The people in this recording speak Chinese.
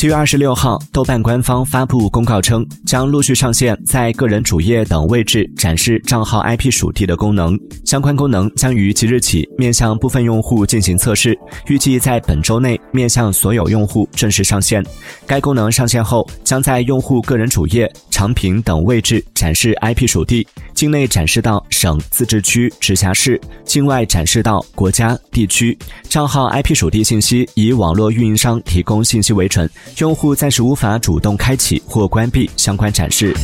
七月二十六号，豆瓣官方发布公告称，将陆续上线在个人主页等位置展示账号 IP 属地的功能。相关功能将于即日起面向部分用户进行测试，预计在本周内面向所有用户正式上线。该功能上线后，将在用户个人主页、长屏等位置展示 IP 属地，境内展示到省、自治区、直辖市，境外展示到国家、地区。账号 IP 属地信息以网络运营商提供信息为准。用户暂时无法主动开启或关闭相关展示。